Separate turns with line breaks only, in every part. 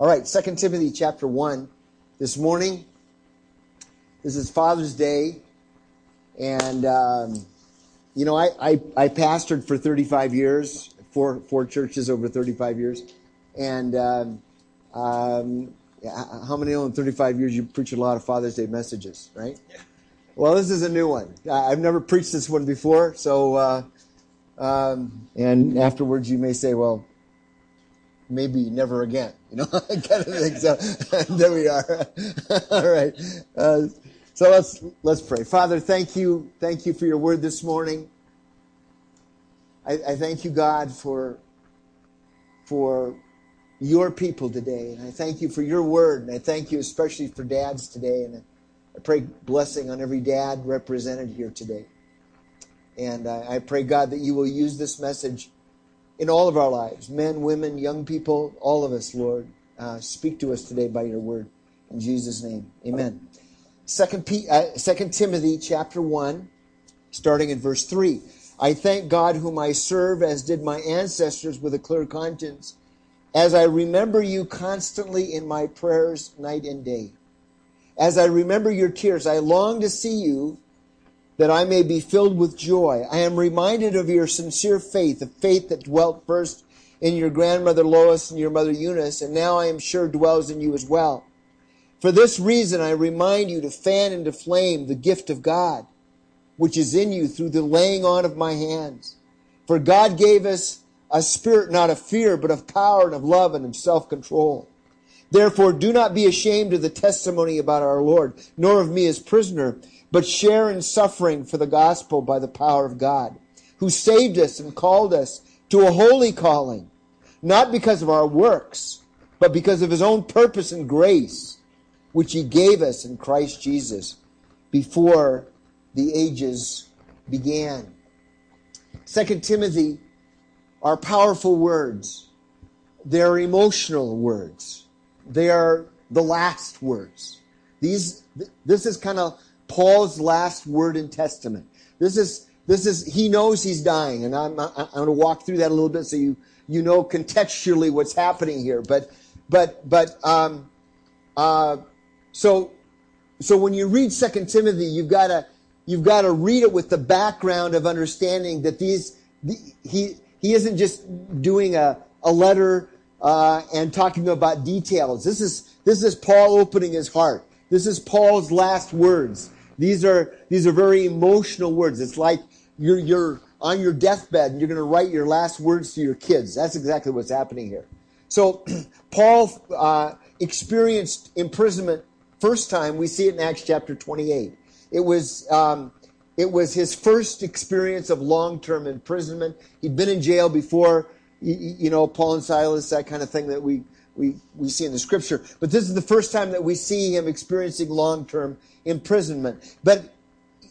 All right, 2 Timothy chapter 1. This morning, this is Father's Day. And, um, you know, I, I, I, pastored for 35 years, four, four churches over 35 years. And um, um, how many know in 35 years you preach a lot of Father's Day messages, right? Yeah. Well, this is a new one. I've never preached this one before. So, uh, um, and afterwards you may say, well, maybe never again. You know, kind of think so. there we are. All right. Uh, so let's let's pray. Father, thank you, thank you for your word this morning. I, I thank you, God, for for your people today, and I thank you for your word, and I thank you especially for dads today, and I pray blessing on every dad represented here today. And I, I pray, God, that you will use this message in all of our lives men, women, young people, all of us, Lord. Uh, speak to us today by your word. In Jesus' name, amen. Second, P, uh, Second Timothy chapter 1, starting in verse 3. I thank God whom I serve as did my ancestors with a clear conscience, as I remember you constantly in my prayers night and day. As I remember your tears, I long to see you that I may be filled with joy. I am reminded of your sincere faith, the faith that dwelt first in your grandmother Lois and your mother Eunice, and now I am sure dwells in you as well. For this reason, I remind you to fan into flame the gift of God, which is in you through the laying on of my hands. For God gave us a spirit not of fear, but of power and of love and of self-control. Therefore, do not be ashamed of the testimony about our Lord, nor of me as prisoner, but share in suffering for the gospel by the power of God, who saved us and called us to a holy calling, not because of our works, but because of his own purpose and grace, which he gave us in Christ Jesus before the ages began. Second Timothy are powerful words. They're emotional words. They are the last words. These, this is kind of Paul's last word in testament. This is this is he knows he's dying, and I'm I'm going to walk through that a little bit so you you know contextually what's happening here. But but but um uh so so when you read Second Timothy, you've got to you've got to read it with the background of understanding that these the, he he isn't just doing a a letter uh, and talking about details. This is this is Paul opening his heart. This is Paul's last words. These are, these are very emotional words. It's like you're, you're on your deathbed and you're going to write your last words to your kids. That's exactly what's happening here. So Paul uh, experienced imprisonment first time. We see it in Acts chapter 28. It was um, it was his first experience of long-term imprisonment. He'd been in jail before, you, you know, Paul and Silas, that kind of thing that we we, we see in the scripture. But this is the first time that we see him experiencing long-term imprisonment. But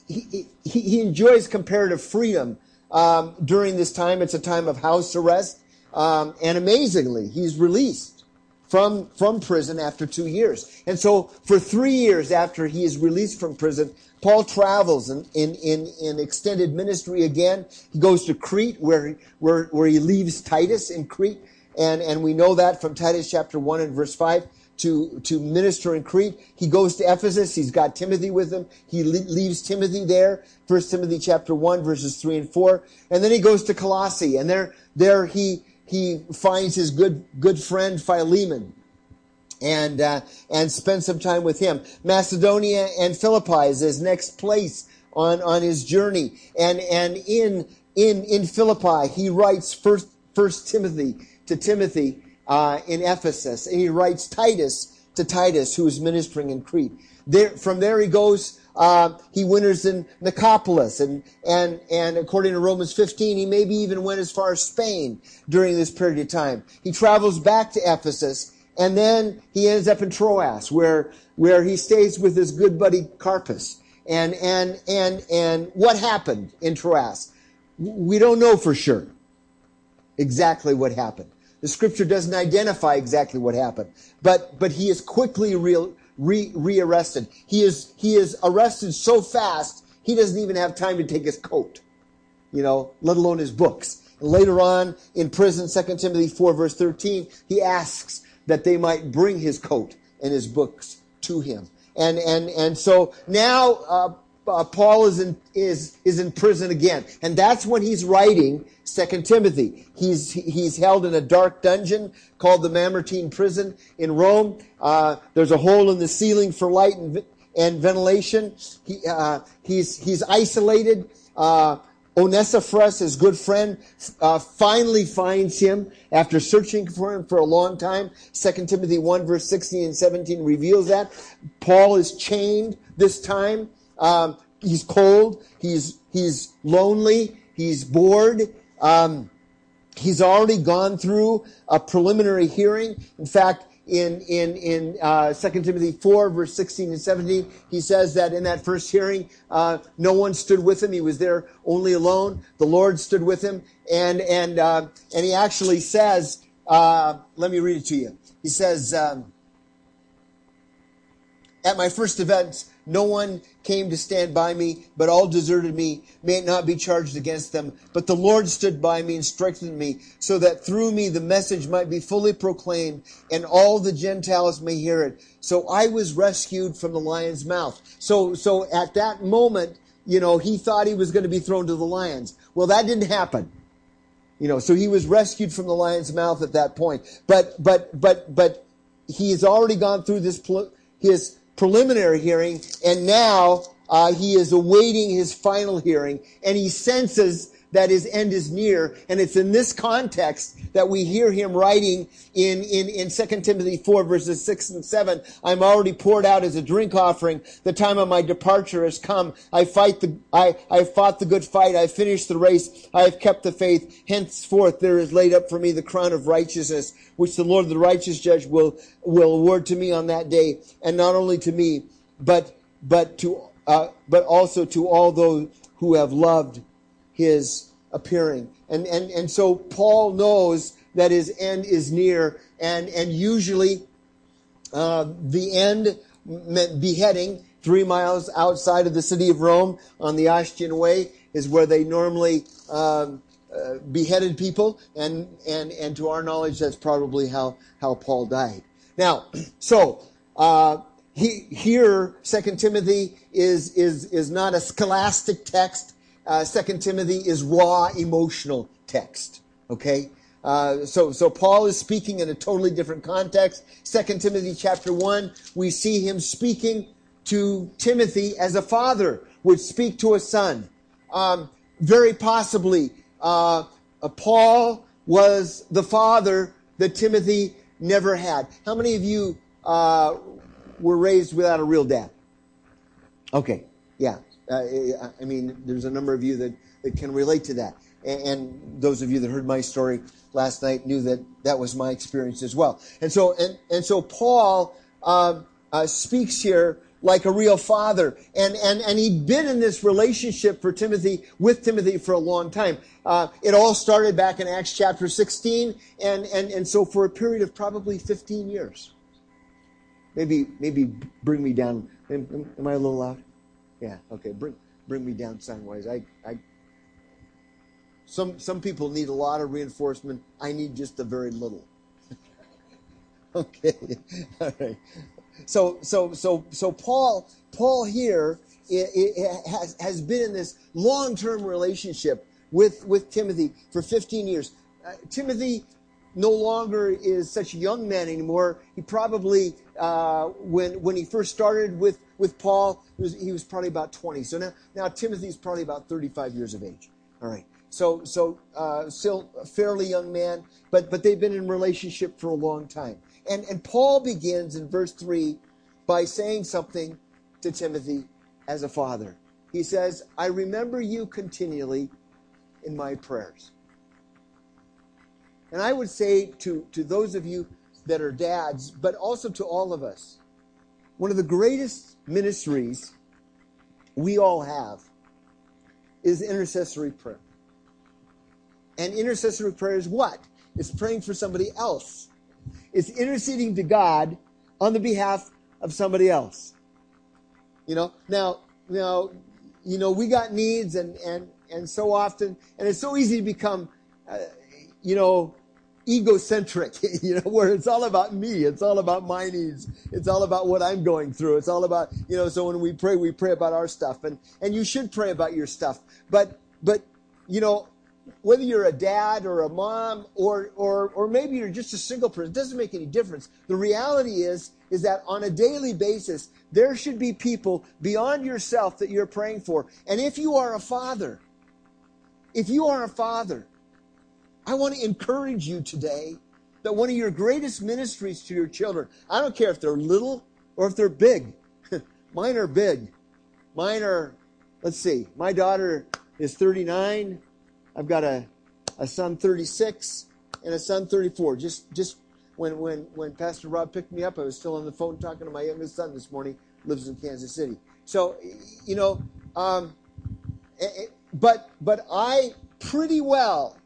he, he, he enjoys comparative freedom um, during this time. It's a time of house arrest. Um, and amazingly, he's released from, from prison after two years. And so for three years after he is released from prison, Paul travels in, in, in, in extended ministry again. He goes to Crete where, where, where he leaves Titus in Crete and, and we know that from Titus chapter 1 and verse 5 to, to minister in Crete. He goes to Ephesus. He's got Timothy with him. He le- leaves Timothy there. First Timothy chapter 1 verses 3 and 4. And then he goes to Colossae and there, there he, he finds his good, good friend Philemon and, uh, and spends some time with him. Macedonia and Philippi is his next place on, on his journey. And, and in, in, in Philippi, he writes first, first Timothy to Timothy uh, in Ephesus, and he writes Titus to Titus, who is ministering in Crete. There, from there he goes. Uh, he winters in Nicopolis, and and and according to Romans 15, he maybe even went as far as Spain during this period of time. He travels back to Ephesus, and then he ends up in Troas, where where he stays with his good buddy Carpus. And and and and what happened in Troas? We don't know for sure exactly what happened. The scripture doesn't identify exactly what happened, but, but he is quickly re, re, rearrested. He is, he is arrested so fast, he doesn't even have time to take his coat, you know, let alone his books. Later on in prison, 2 Timothy 4 verse 13, he asks that they might bring his coat and his books to him. And, and, and so now, uh, uh, Paul is in, is, is in prison again. And that's when he's writing Second Timothy. He's, he's held in a dark dungeon called the Mamertine prison in Rome. Uh, there's a hole in the ceiling for light and, and ventilation. He, uh, he's, he's isolated. Uh, Onesiphorus, his good friend, uh, finally finds him after searching for him for a long time. 2 Timothy 1 verse 16 and 17 reveals that. Paul is chained this time. Um, he's cold. He's, he's lonely. He's bored. Um, he's already gone through a preliminary hearing. In fact, in in in uh, 2 Timothy 4 verse 16 and 17 he says that in that first hearing uh, no one stood with him he was there only alone the Lord stood with him and and uh, and he actually says uh, let me read it to you he says um, at my first event no one came to stand by me, but all deserted me. May it not be charged against them. But the Lord stood by me and strengthened me, so that through me the message might be fully proclaimed, and all the Gentiles may hear it. So I was rescued from the lion's mouth. So, so at that moment, you know, he thought he was going to be thrown to the lions. Well, that didn't happen. You know, so he was rescued from the lion's mouth at that point. But, but, but, but he has already gone through this, his preliminary hearing, and now uh, he is awaiting his final hearing, and he senses that his end is near. And it's in this context that we hear him writing in, in, in 2 Timothy 4 verses 6 and 7. I'm already poured out as a drink offering. The time of my departure has come. I fight the, I, I fought the good fight. I finished the race. I have kept the faith. Henceforth there is laid up for me the crown of righteousness which the Lord, the righteous judge, will will award to me on that day, and not only to me, but but to uh, but also to all those who have loved His appearing. And and and so Paul knows that his end is near, and and usually uh, the end meant beheading. Three miles outside of the city of Rome on the Ostian Way is where they normally um, uh, beheaded people, and, and, and to our knowledge, that's probably how, how Paul died. Now, so, uh, he, here, Second Timothy is, is, is not a scholastic text. Uh, Second Timothy is raw emotional text. Okay? Uh, so, so Paul is speaking in a totally different context. Second Timothy chapter one, we see him speaking to Timothy as a father would speak to a son. Um, very possibly, uh, uh, Paul was the father that Timothy never had. How many of you uh, were raised without a real dad? Okay, yeah. Uh, I mean, there's a number of you that, that can relate to that. And, and, those of you that heard my story last night knew that that was my experience as well. And so, and, and so Paul um, uh, speaks here like a real father. And, and, and he'd been in this relationship for Timothy, with Timothy for a long time. Uh, it all started back in Acts chapter 16, and, and, and so for a period of probably 15 years. Maybe, maybe bring me down. Am, am I a little loud? Yeah, okay. Bring, bring me down sound-wise. I, I, some, some people need a lot of reinforcement. I need just a very little. okay. All right. So, so, so, so Paul, Paul here it, it has, has been in this long-term relationship with, with Timothy for 15 years. Uh, Timothy no longer is such a young man anymore. He probably, uh, when, when he first started with, with Paul, was, he was probably about 20. So now, now Timothy's probably about 35 years of age. All right. So, so, uh, still a fairly young man, but, but they've been in relationship for a long time. And, and Paul begins in verse 3 by saying something to Timothy as a father. He says, I remember you continually in my prayers. And I would say to, to those of you that are dads, but also to all of us, one of the greatest ministries we all have is intercessory prayer. And intercessory prayer is what? It's praying for somebody else. It's interceding to God on the behalf of somebody else. You know, now, now, you know, we got needs and, and, and so often, and it's so easy to become, uh, you know, egocentric, you know, where it's all about me. It's all about my needs. It's all about what I'm going through. It's all about, you know, so when we pray, we pray about our stuff and, and you should pray about your stuff. But, but, you know, whether you're a dad or a mom or, or, or maybe you're just a single person, it doesn't make any difference. The reality is, is that on a daily basis, there should be people beyond yourself that you're praying for. And if you are a father, if you are a father, I want to encourage you today that one of your greatest ministries to your children, I don't care if they're little or if they're big. Mine are big. Mine are, let's see, my daughter is 39. I've got a, a son 36 and a son 34. Just, just when, when, when Pastor Rob picked me up, I was still on the phone talking to my youngest son this morning, lives in Kansas City. So, you know, um, it, eh, eh, but, but I pretty well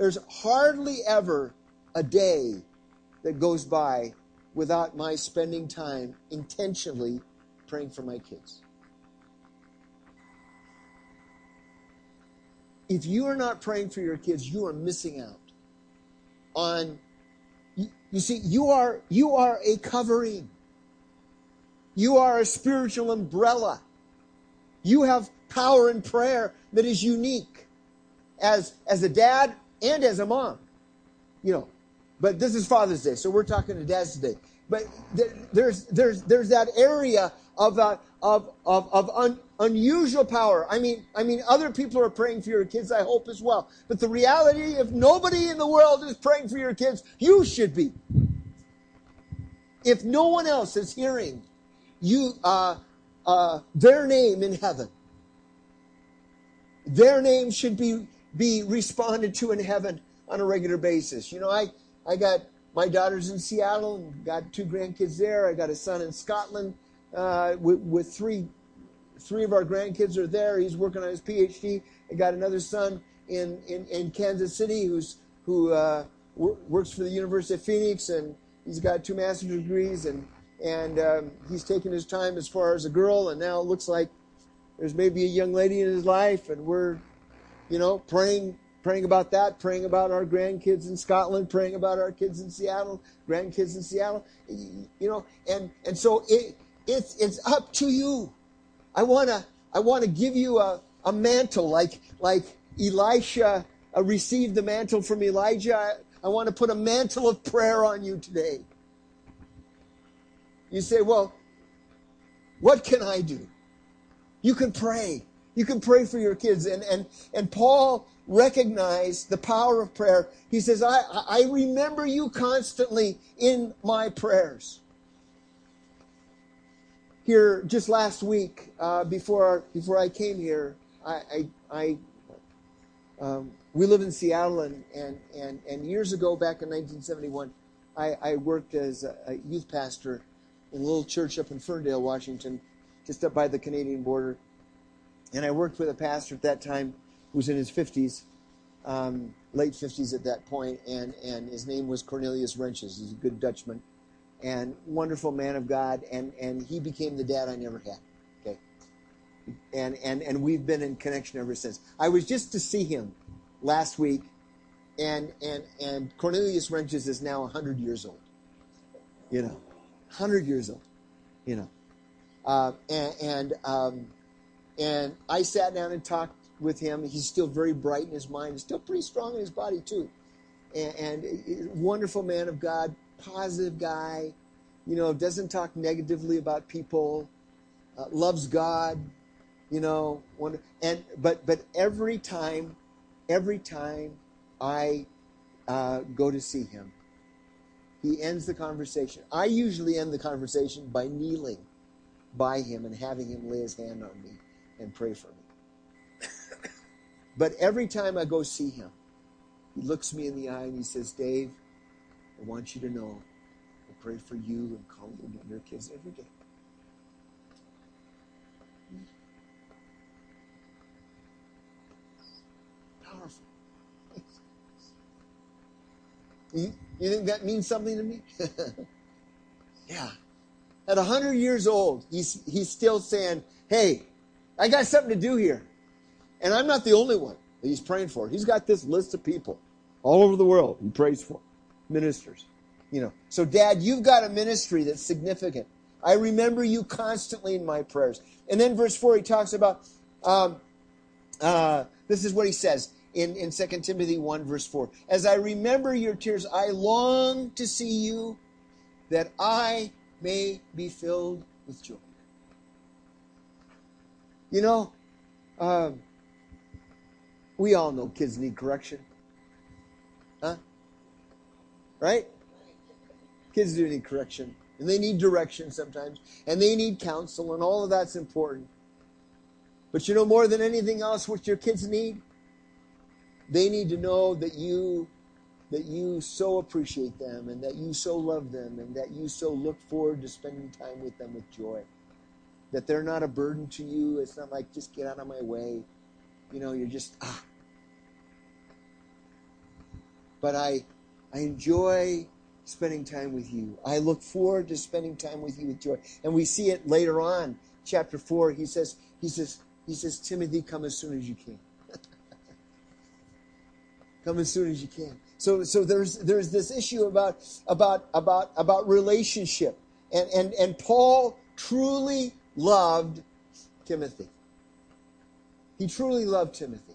there's hardly ever a day that goes by without my spending time intentionally praying for my kids. If you are not praying for your kids, you are missing out on you see you are you are a covering. You are a spiritual umbrella. You have power in prayer that is unique. As as a dad, and as a mom. You know, but this is Father's Day, so we're talking to dads today. But there's there's there's that area of uh, of of of un, unusual power. I mean, I mean, other people are praying for your kids. I hope as well. But the reality, if nobody in the world is praying for your kids, you should be. If no one else is hearing you, uh, uh, their name in heaven, their name should be be responded to in heaven on a regular basis. You know, I, I got my daughter's in Seattle and got two grandkids there. I got a son in Scotland uh, with, with three three of our grandkids are there. He's working on his PhD. I got another son in, in, in Kansas City who's who uh, works for the University of Phoenix and he's got two master's degrees and and um, he's taking his time as far as a girl and now it looks like there's maybe a young lady in his life and we're you know, praying praying about that, praying about our grandkids in Scotland, praying about our kids in Seattle, grandkids in Seattle, you know, and and so it it's it's up to you. I wanna I wanna give you a, a mantle like like Elisha uh, received the mantle from Elijah. I want to put a mantle of prayer on you today. You say, well, what can I do? You can pray. You can pray for your kids. And, and, and Paul recognized the power of prayer. He says, I, I remember you constantly in my prayers. Here, just last week, uh, before, before I came here, I, I, I um, we live in Seattle, and, and, and, and years ago, back in 1971, I, I worked as a, a youth pastor in a little church up in Ferndale, Washington, just up by the Canadian border. And I worked with a pastor at that time who was in his 50s, um, late 50s at that point, and, and his name was Cornelius Wrenches. He's a good Dutchman and wonderful man of God, and, and he became the dad I never had. Okay. And, and, and we've been in connection ever since. I was just to see him last week, and, and, and Cornelius Wrenches is now 100 years old. You know, 100 years old, you know. Uh, and, and um, and I sat down and talked with him. He's still very bright in his mind, he's still pretty strong in his body, too. And, and wonderful man of God, positive guy, you know, doesn't talk negatively about people, uh, loves God, you know. and but but every time, every time I uh, go to see him, he ends the conversation. I usually end the conversation by kneeling by him and having him lay his hand on me and pray for me. but every time I go see him, he looks me in the eye and he says, Dave, I want you to know I pray for you and Colin and your kids every day. Powerful. You, you think that means something to me? yeah. At 100 years old, he's, he's still saying, hey, I got something to do here. And I'm not the only one that he's praying for. He's got this list of people all over the world. He prays for ministers. You know. So, Dad, you've got a ministry that's significant. I remember you constantly in my prayers. And then verse 4, he talks about um, uh, this is what he says in, in 2 Timothy 1, verse 4. As I remember your tears, I long to see you that I may be filled with joy. You know, um, we all know kids need correction. Huh? Right? Kids do need correction. And they need direction sometimes. And they need counsel, and all of that's important. But you know, more than anything else, what your kids need? They need to know that you that you so appreciate them and that you so love them and that you so look forward to spending time with them with joy. That they're not a burden to you. It's not like just get out of my way. You know, you're just ah. But I I enjoy spending time with you. I look forward to spending time with you with joy. And we see it later on, chapter 4. He says, he says, he says, Timothy, come as soon as you can. come as soon as you can. So, so there's there's this issue about about about about relationship, and and and Paul truly loved Timothy. He truly loved Timothy.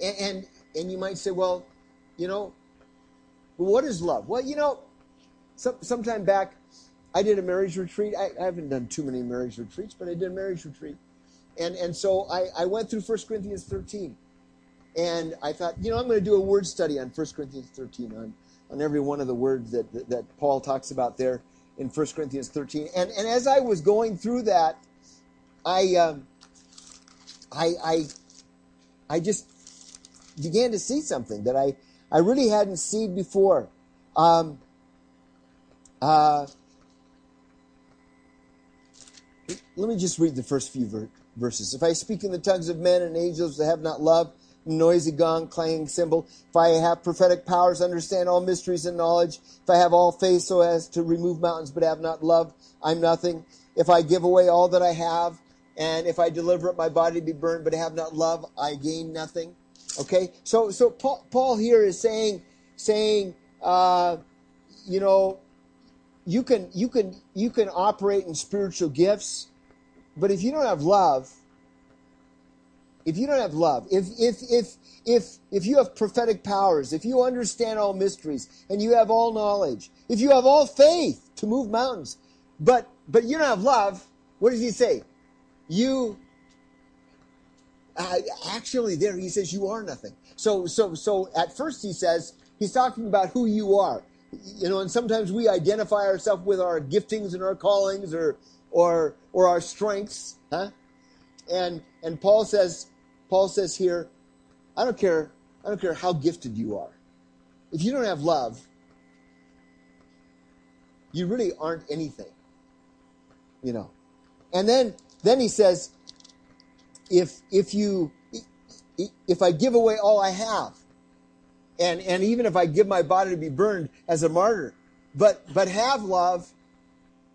And and, and you might say, well, you know, what is love? Well, you know, some sometime back, I did a marriage retreat. I, I haven't done too many marriage retreats, but I did a marriage retreat, and and so I, I went through 1 Corinthians 13 and I thought, you know, I'm going to do a word study on 1 Corinthians 13, on, on every one of the words that, that, that Paul talks about there in 1 Corinthians 13. And, and as I was going through that, I, um, I, I, I just began to see something that I, I really hadn't seen before. Um, uh, let me just read the first few ver- verses. If I speak in the tongues of men and angels that have not love, noisy gong, clanging cymbal, if I have prophetic powers, understand all mysteries and knowledge, if I have all faith so as to remove mountains but have not love, I'm nothing. If I give away all that I have, and if I deliver up my body to be burned but have not love, I gain nothing. Okay, so so Paul, Paul here is saying saying uh, you know you can you can you can operate in spiritual gifts, but if you don't have love, if you don't have love, if if if if if you have prophetic powers, if you understand all mysteries, and you have all knowledge, if you have all faith to move mountains, but but you don't have love, what does he say? You uh, actually there he says you are nothing. So so so at first he says he's talking about who you are. You know, and sometimes we identify ourselves with our giftings and our callings or or or our strengths, huh? And and Paul says Paul says here, I don't care, I don't care how gifted you are. If you don't have love, you really aren't anything. You know. And then then he says, if if you if I give away all I have, and and even if I give my body to be burned as a martyr, but but have love,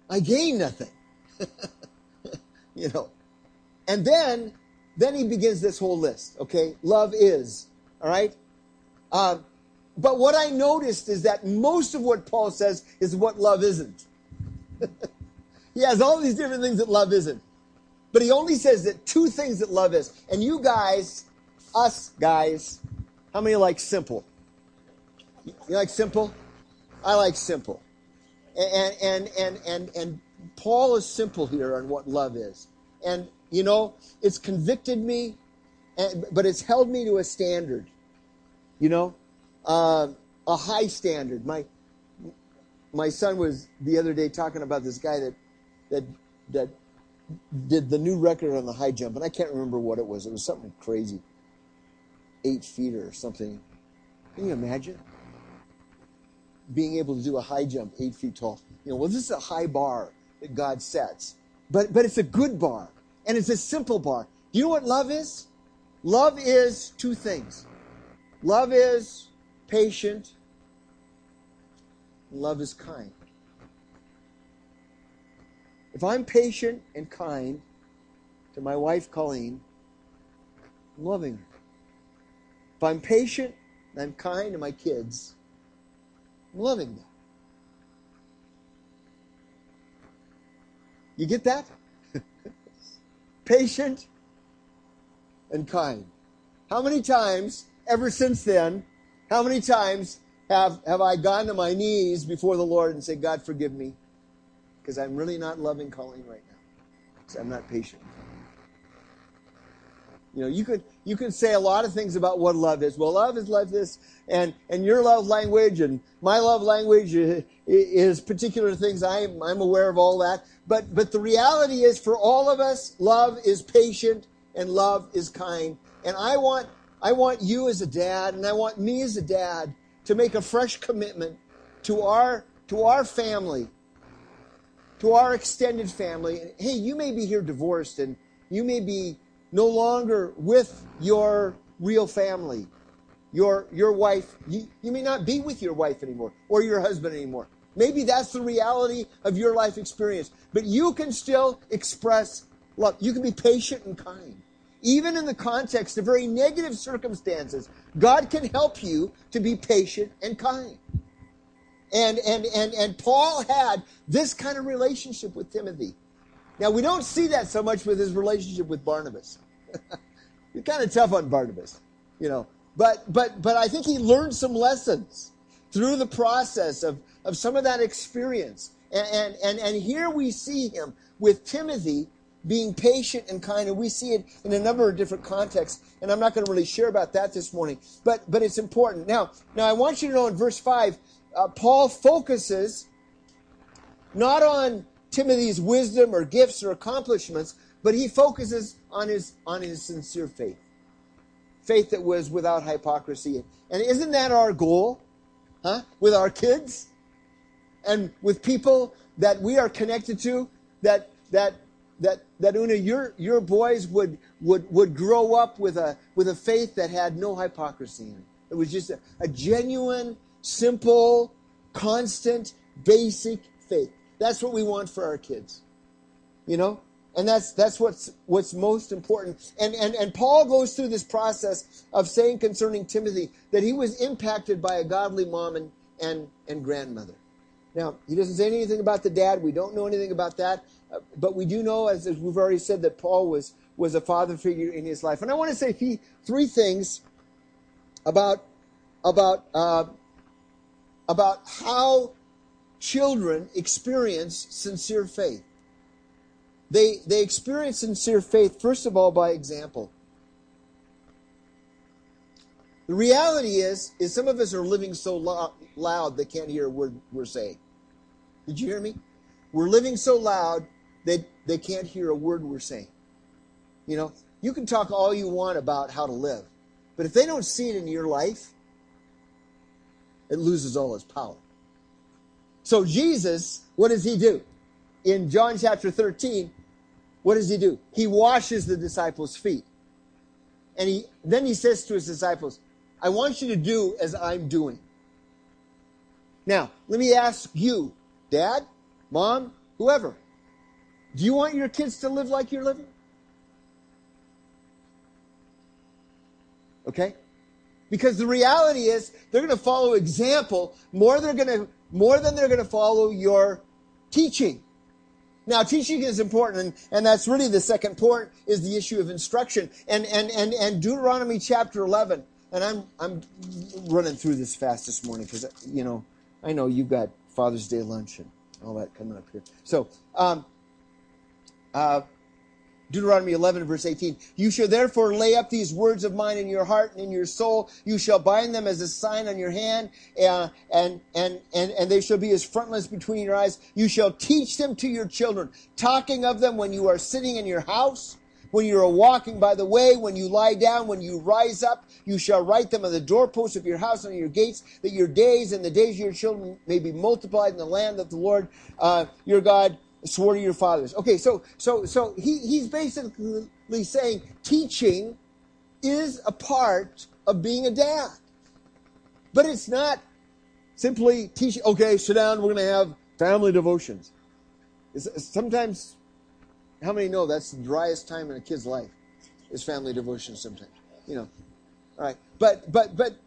I gain nothing. you know. And then then he begins this whole list, okay? Love is, all right? Uh, but what I noticed is that most of what Paul says is what love isn't. he has all these different things that love isn't. But he only says that two things that love is. And you guys, us guys, how many like simple? You like simple? I like simple. And, and, and, and, and Paul is simple here on what love is. And you know, it's convicted me, but it's held me to a standard. You know, uh, a high standard. My my son was the other day talking about this guy that that that did the new record on the high jump, and I can't remember what it was. It was something crazy, eight feet or something. Can you imagine being able to do a high jump eight feet tall? You know, well, this is a high bar that God sets, but but it's a good bar. And it's a simple bar. Do you know what love is? Love is two things. Love is patient. Love is kind. If I'm patient and kind to my wife Colleen, I'm loving her. If I'm patient and I'm kind to my kids, I'm loving them. You get that? Patient and kind. How many times, ever since then, how many times have, have I gone to my knees before the Lord and said, God, forgive me? Because I'm really not loving Colleen right now. Because I'm not patient. You know, you could you could say a lot of things about what love is. Well, love is like this, and and your love language and my love language is particular things. I'm I'm aware of all that. But but the reality is, for all of us, love is patient and love is kind. And I want I want you as a dad, and I want me as a dad to make a fresh commitment to our to our family, to our extended family. And Hey, you may be here divorced, and you may be no longer with your real family. Your, your wife, you, you may not be with your wife anymore or your husband anymore. Maybe that's the reality of your life experience. But you can still express love. You can be patient and kind. Even in the context of very negative circumstances, God can help you to be patient and kind. And, and, and, and Paul had this kind of relationship with Timothy. Now, we don't see that so much with his relationship with Barnabas. You're kind of tough on Barnabas, you know. But but but I think he learned some lessons through the process of, of some of that experience. And, and and and here we see him with Timothy being patient and kind, and we see it in a number of different contexts. And I'm not going to really share about that this morning, but but it's important. Now now I want you to know in verse five, uh, Paul focuses not on Timothy's wisdom or gifts or accomplishments, but he focuses on his on his sincere faith. Faith that was without hypocrisy. And isn't that our goal? Huh? With our kids and with people that we are connected to that that that that Una your your boys would would would grow up with a with a faith that had no hypocrisy in it. It was just a, a genuine, simple, constant, basic faith. That's what we want for our kids. You know? And that's that's what's what's most important. And and and Paul goes through this process of saying concerning Timothy that he was impacted by a godly mom and and, and grandmother. Now, he doesn't say anything about the dad. We don't know anything about that. Uh, but we do know, as, as, we've already said, that Paul was, was a father figure in his life. And I want to say three, three things about, about, uh, about how children experience sincere faith. They, they experience sincere faith, first of all, by example. The reality is, is some of us are living so lo- loud they can't hear a word we're saying. Did you hear me? We're living so loud that they can't hear a word we're saying. You know, you can talk all you want about how to live, but if they don't see it in your life, it loses all its power. So Jesus, what does he do? In John chapter 13, what does he do? He washes the disciples' feet. And he then he says to his disciples, I want you to do as I'm doing. Now, let me ask you, dad, mom, whoever, do you want your kids to live like you're living? Okay? Because the reality is they're going to follow example more they're going to more than they're going to follow your teaching. Now, teaching is important, and, and that's really the second point is the issue of instruction. And, and, and, and Deuteronomy chapter 11, and I'm, I'm running through this fast this morning because, you know, I know you've got Father's Day lunch and all that coming up here. So, um, uh, Deuteronomy 11, verse 18. You shall therefore lay up these words of mine in your heart and in your soul. You shall bind them as a sign on your hand, uh, and, and, and, and they shall be as frontlets between your eyes. You shall teach them to your children, talking of them when you are sitting in your house, when you are walking by the way, when you lie down, when you rise up. You shall write them on the doorposts of your house and on your gates, that your days and the days of your children may be multiplied in the land that the Lord uh, your God swore to your fathers. Okay, so so so he, he's basically saying teaching is a part of being a dad. But it's not simply teaching, okay, sit down, we're going to have family devotions. It's, sometimes, how many know that's the driest time in a kid's life is family devotions sometimes, you know. All right. But, but, but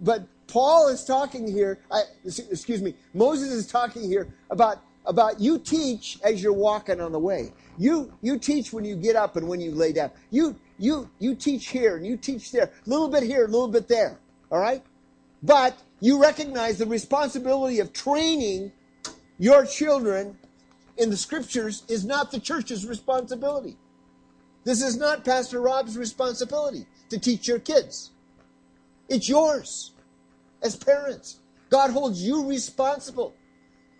but Paul is talking here, I, excuse me, Moses is talking here about, about you teach as you're walking on the way. You, you teach when you get up and when you lay down. You, you, you teach here and you teach there. A little bit here, a little bit there. All right? But you recognize the responsibility of training your children in the scriptures is not the church's responsibility. This is not Pastor Rob's responsibility to teach your kids. It's yours as parents. God holds you responsible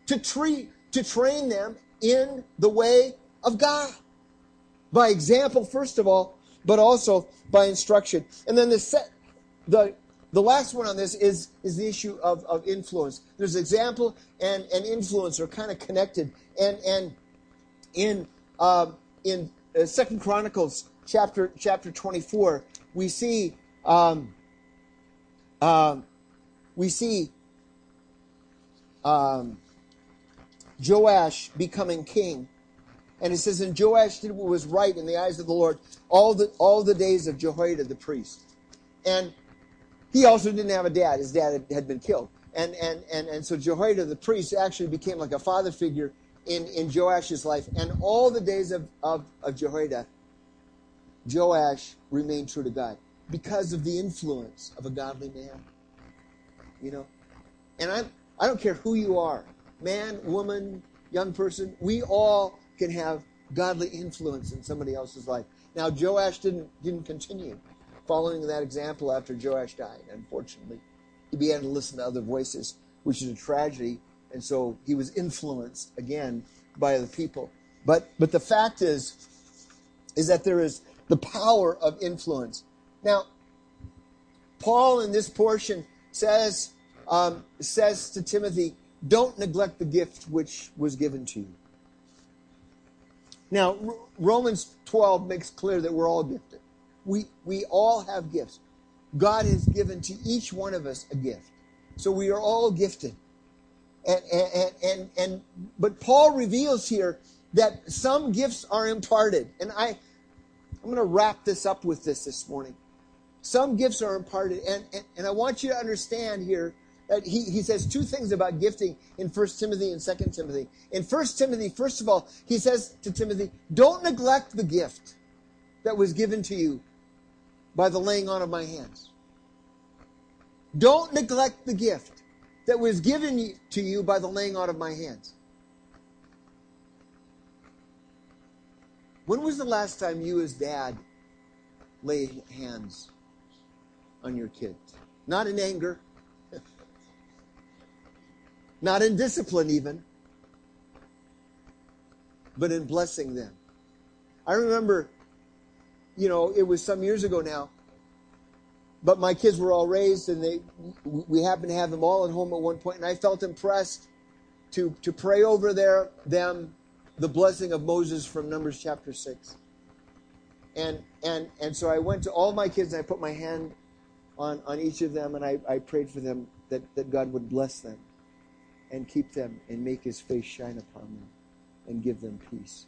to treat, to train them in the way of God. By example, first of all, but also by instruction. And then the set, the the last one on this is is the issue of, of influence. There's example and, and influence are kind of connected. And and in um, in uh, Second Chronicles chapter chapter 24, we see um, um, we see um, Joash becoming king. And it says, and Joash did what was right in the eyes of the Lord all the all the days of Jehoiada the priest. And he also didn't have a dad. His dad had, been killed. And, and, and, and so Jehoiada the priest actually became like a father figure in, in Joash's life. And all the days of, of, of Jehoiada, Joash remained true to God because of the influence of a godly man. You know? And I'm, I don't care who you are man, woman, young person, we all can have godly influence in somebody else's life. Now, Joash didn't, didn't continue following that example after Joash died, unfortunately. He began to listen to other voices, which is a tragedy. And so he was influenced again by other people. But, but the fact is, is that there is the power of influence. Now, Paul in this portion says, um, says to Timothy, don't neglect the gift which was given to you. Now, Romans 12 makes clear that we're all gifted. We, we all have gifts. God has given to each one of us a gift. So we are all gifted. And, and, and, and, but Paul reveals here that some gifts are imparted. And I, I'm going to wrap this up with this this morning. Some gifts are imparted. And, and, and I want you to understand here that he, he says two things about gifting in 1 Timothy and 2 Timothy. In 1 Timothy, first of all, he says to Timothy, don't neglect the gift that was given to you by the laying on of my hands. Don't neglect the gift that was given to you by the laying on of my hands. When was the last time you, as dad, laid hands on your kids? Not in anger, not in discipline, even, but in blessing them. I remember, you know, it was some years ago now, but my kids were all raised and they, we happened to have them all at home at one point, and I felt impressed to, to pray over their, them the blessing of Moses from Numbers chapter 6. And, and, and so I went to all my kids and I put my hand on, on each of them and I, I prayed for them that, that God would bless them and keep them and make his face shine upon them and give them peace.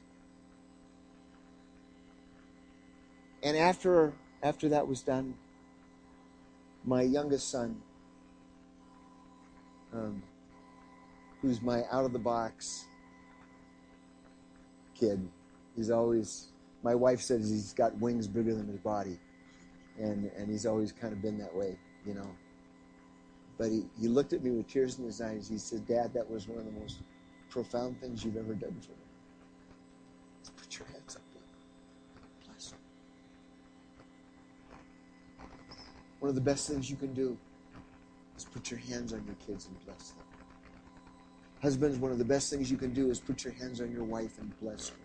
And after after that was done, my youngest son, um, who's my out of the box kid, he's always my wife says he's got wings bigger than his body, and and he's always kind of been that way, you know. But he, he looked at me with tears in his eyes. He said, Dad, that was one of the most profound things you've ever done for me. Put your hands up. Bless them. One of the best things you can do is put your hands on your kids and bless them. Husbands, one of the best things you can do is put your hands on your wife and bless her.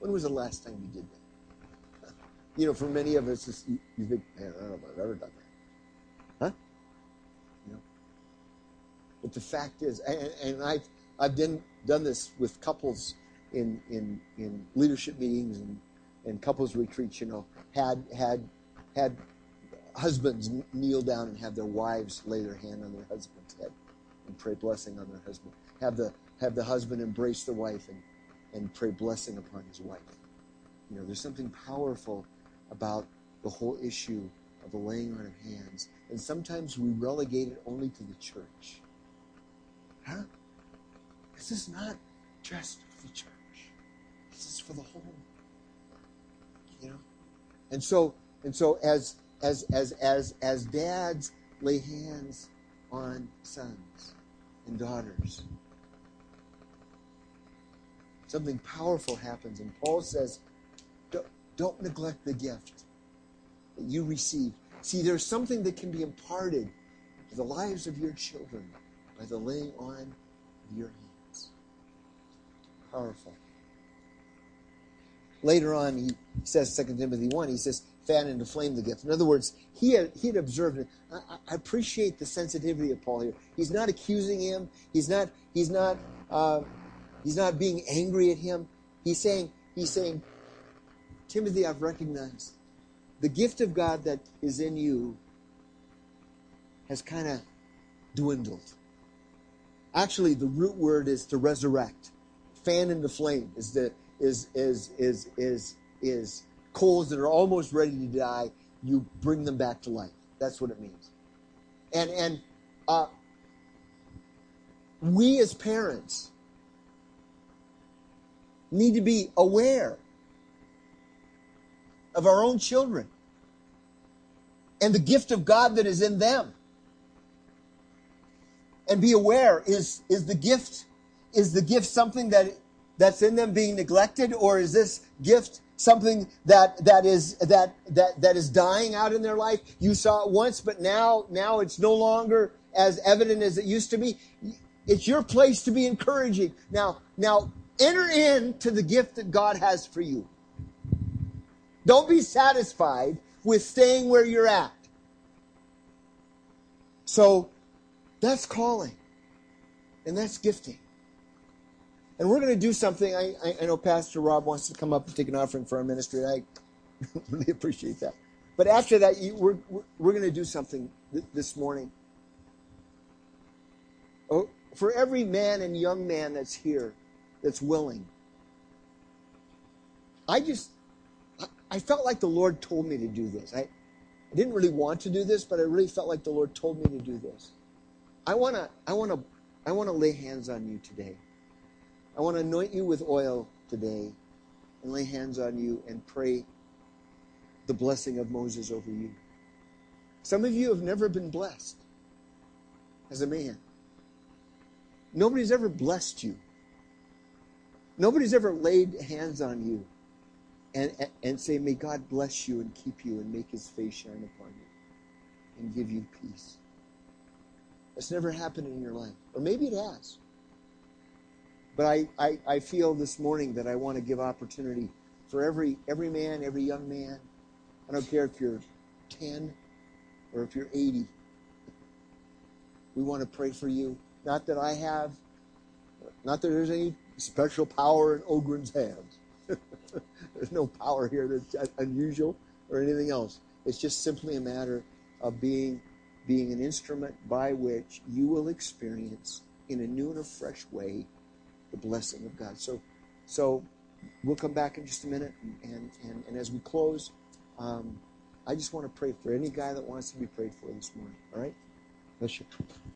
When was the last time you did that? You know, for many of us, you think, man, I don't know if I've ever done that. But the fact is, and, and I've, I've done, done this with couples in, in, in leadership meetings and, and couples retreats, you know, had, had, had husbands kneel down and have their wives lay their hand on their husband's head and pray blessing on their husband. Have the, have the husband embrace the wife and, and pray blessing upon his wife. You know, there's something powerful about the whole issue of the laying on of hands. And sometimes we relegate it only to the church. Huh? This is not just for the church. This is for the whole. You know? And so and so as as as as as dads lay hands on sons and daughters, something powerful happens. And Paul says, don't, don't neglect the gift that you receive. See, there's something that can be imparted to the lives of your children by the laying on of your hands. Powerful. Later on, he says, 2 Timothy 1, he says, fan into flame the gift. In other words, he had, he had observed it. I, I appreciate the sensitivity of Paul here. He's not accusing him. He's not, he's not, uh, he's not being angry at him. He's saying, he's saying, Timothy, I've recognized the gift of God that is in you has kind of dwindled. Actually, the root word is to resurrect. Fan into flame is the is is is is is coals that are almost ready to die. You bring them back to life. That's what it means. And and uh, we as parents need to be aware of our own children and the gift of God that is in them. And be aware is, is the gift is the gift something that that's in them being neglected or is this gift something that that is that that that is dying out in their life? You saw it once but now now it's no longer as evident as it used to be. It's your place to be encouraging. Now now enter into the gift that God has for you. Don't be satisfied with staying where you're at. So that's calling. And that's gifting. And we're going to do something. I, I, I, know Pastor Rob wants to come up and take an offering for our ministry. I really appreciate that. But after that, you, we're, we're going to do something th- this morning. Oh, for every man and young man that's here, that's willing, I just I felt like the Lord told me to do this. I, I didn't really want to do this, but I really felt like the Lord told me to do this. I want to I want to I want to lay hands on you today. I want to anoint you with oil today and lay hands on you and pray the blessing of Moses over you. Some of you have never been blessed as a man. Nobody's ever blessed you. Nobody's ever laid hands on you and, and say, May God bless you and keep you and make his face shine upon you and give you peace. That's never happened in your life. Or maybe it has. But I, I, I feel this morning that I want to give opportunity for every every man, every young man. I don't care if you're 10 or if you're 80. We want to pray for you. Not that I have, not that there's any special power in Ogren's hands. There's no power here that's unusual or anything else. It's just simply a matter of being being an instrument by which you will experience in a new and a fresh way the blessing of God. So so we'll come back in just a minute and and, and as we close, um, I just want to pray for any guy that wants to be prayed for this morning. All right? Bless you.